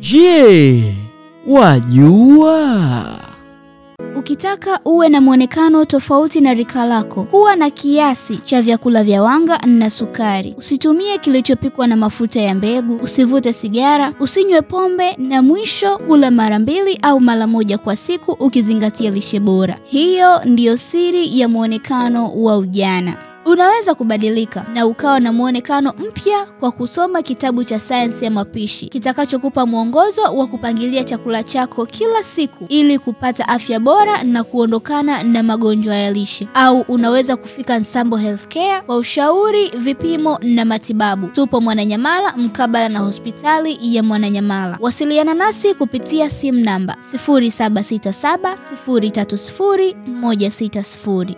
Je, wajua? Ukitaka uwe na mwonekano tofauti na rika lako, kuwa na kiasi cha vyakula vya wanga na sukari. Usitumie kilichopikwa na mafuta ya mbegu, usivute sigara, usinywe pombe, na mwisho kula mara mbili au mara moja kwa siku, ukizingatia lishe bora. Hiyo ndiyo siri ya mwonekano wa ujana. Unaweza kubadilika na ukawa na mwonekano mpya kwa kusoma kitabu cha sayansi ya mapishi kitakachokupa mwongozo wa kupangilia chakula chako kila siku ili kupata afya bora na kuondokana na magonjwa ya lishe. Au unaweza kufika Nsambo Healthcare kwa ushauri, vipimo na matibabu. Tupo Mwananyamala mkabala na hospitali ya Mwananyamala. Wasiliana nasi kupitia simu namba 0767030160.